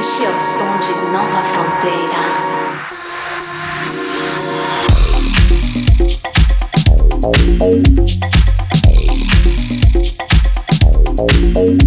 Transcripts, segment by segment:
Este é o som de Nova Fronteira. Thank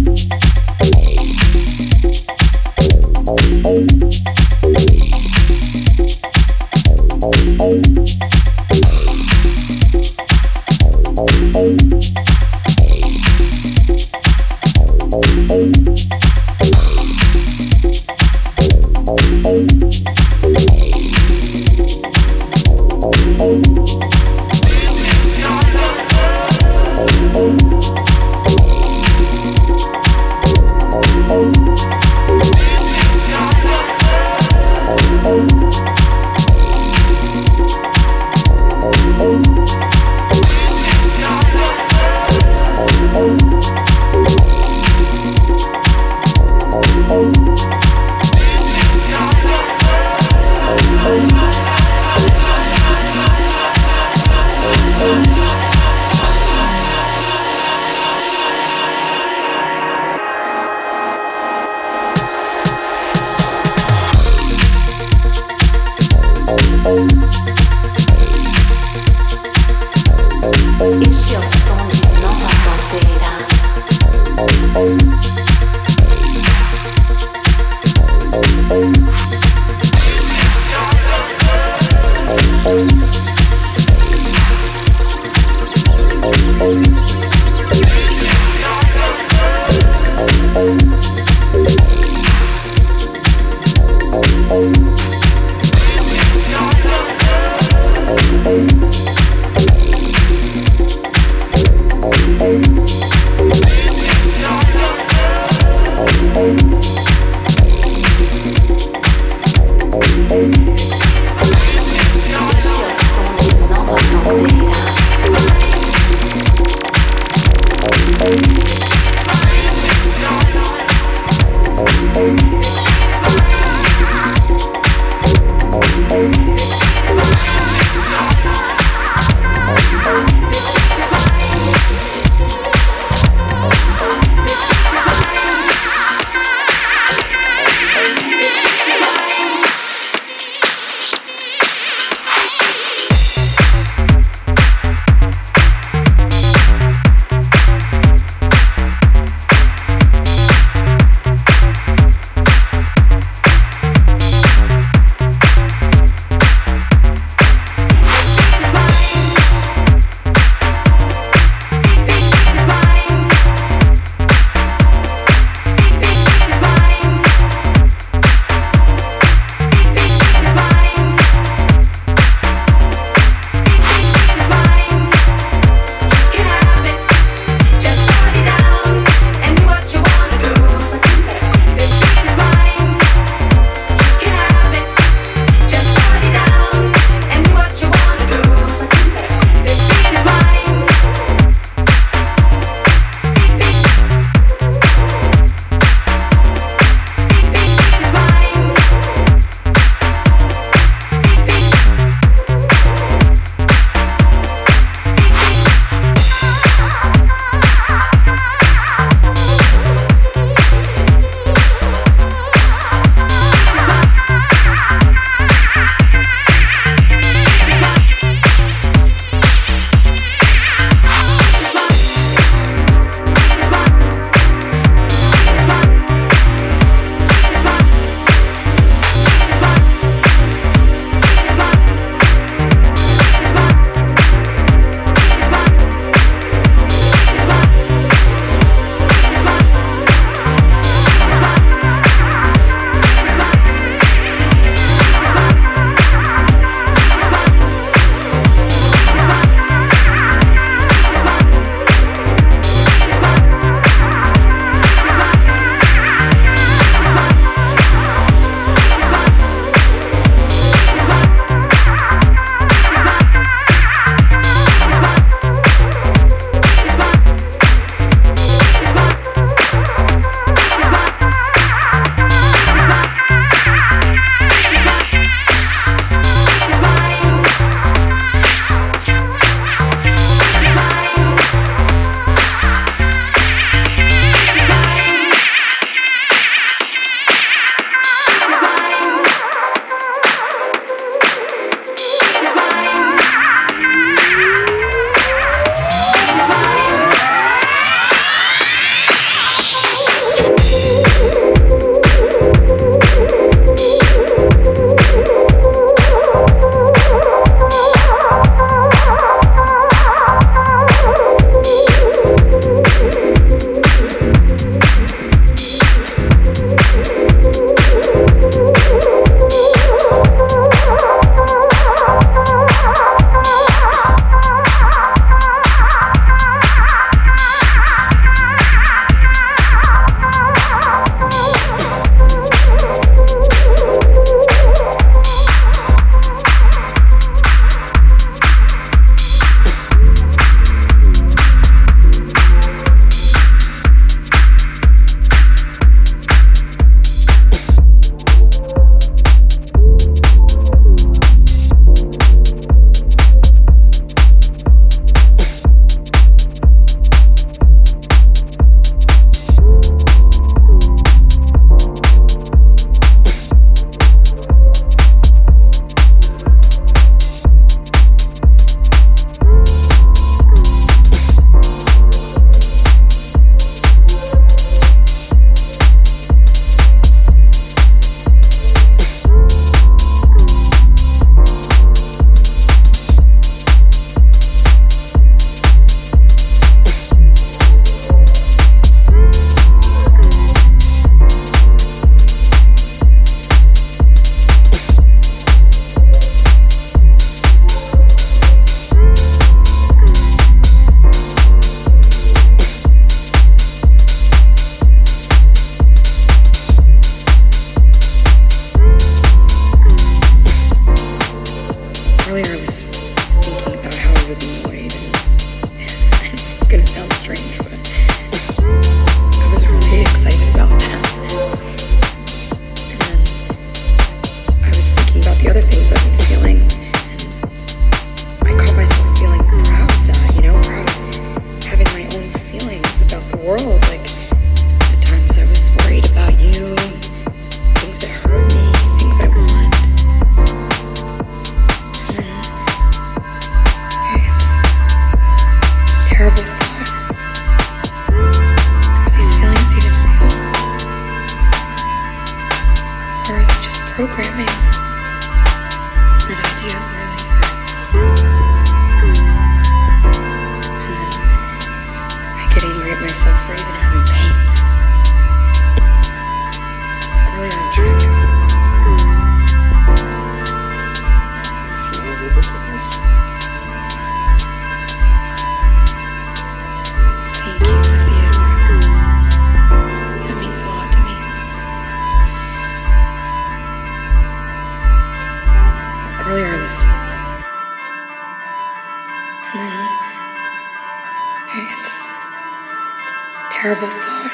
horrible thought.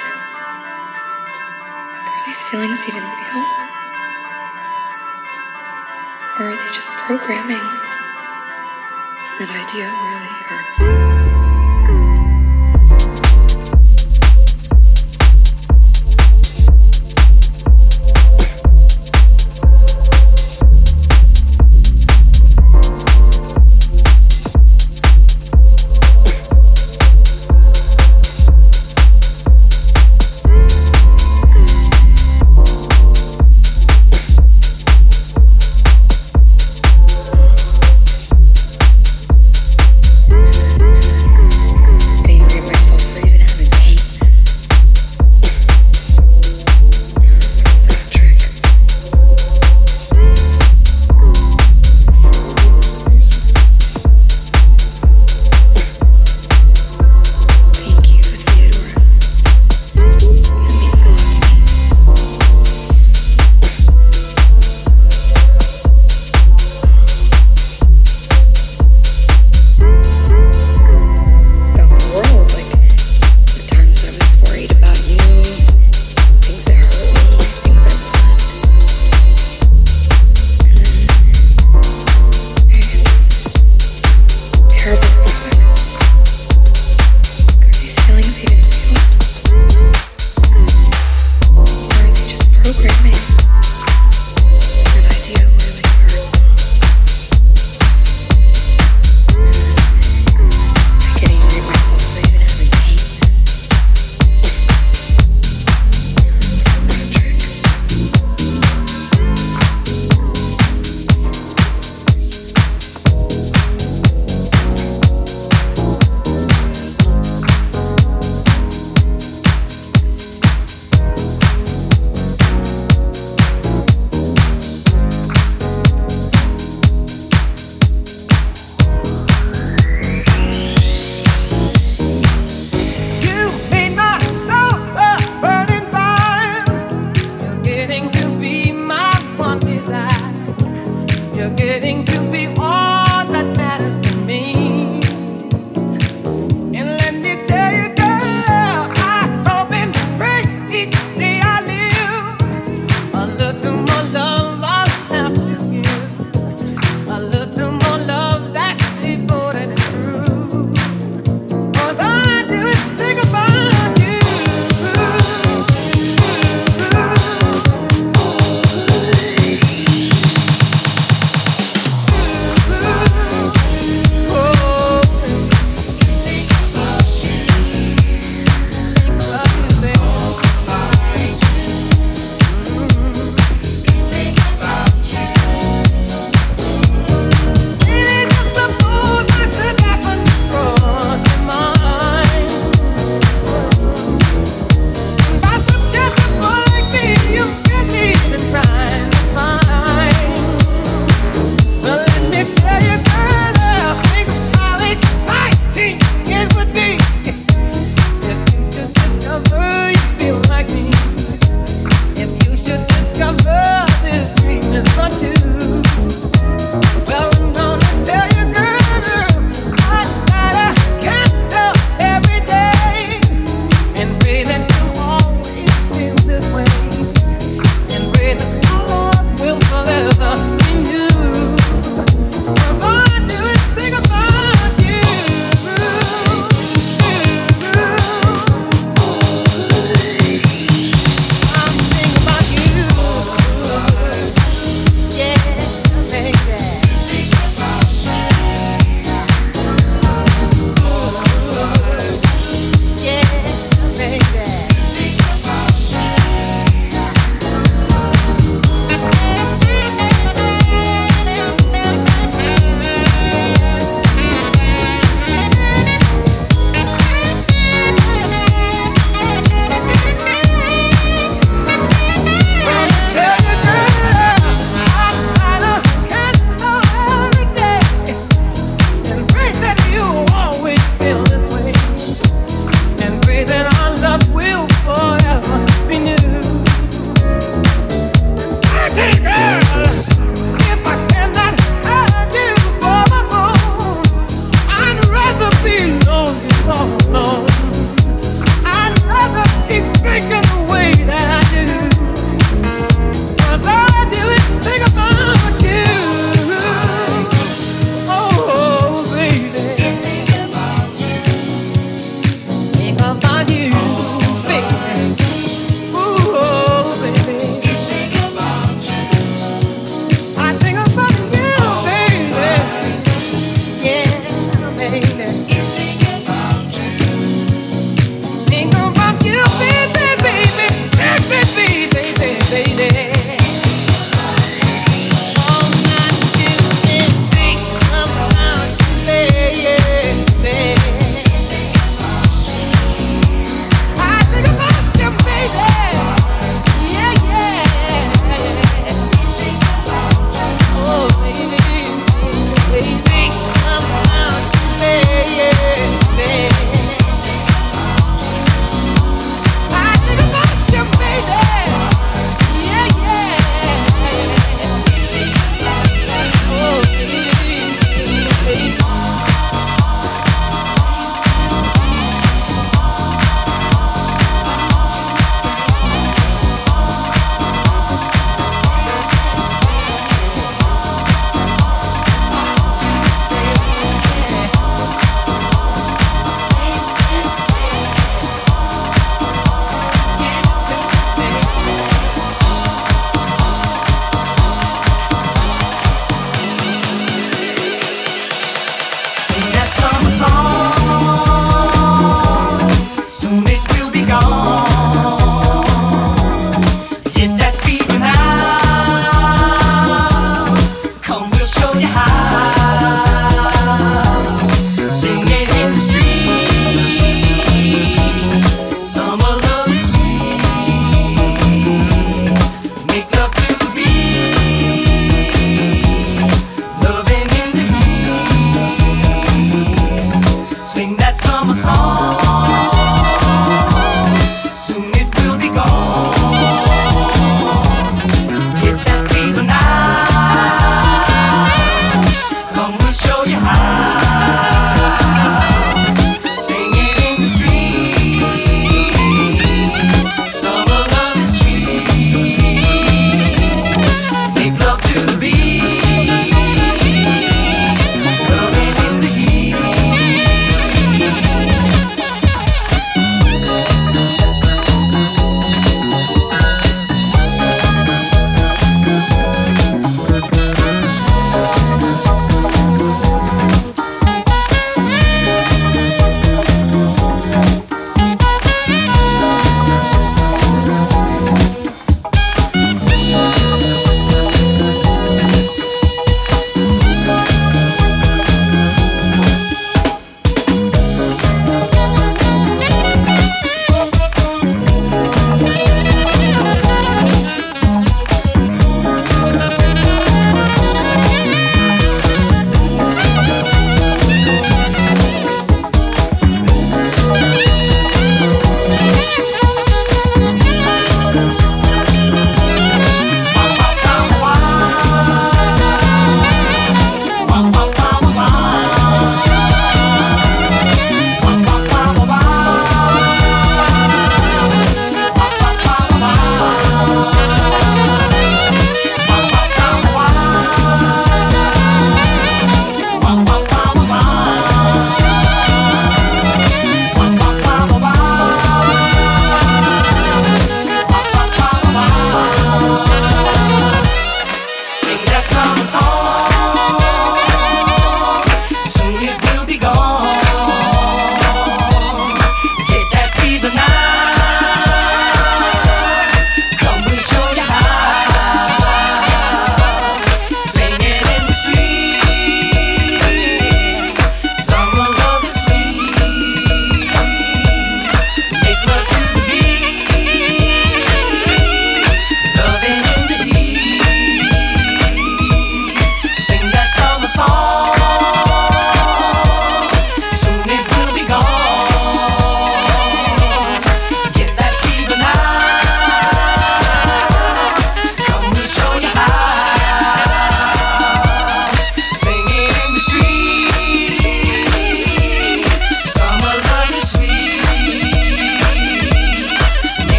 Are these feelings even real? Or are they just programming? That idea really hurts.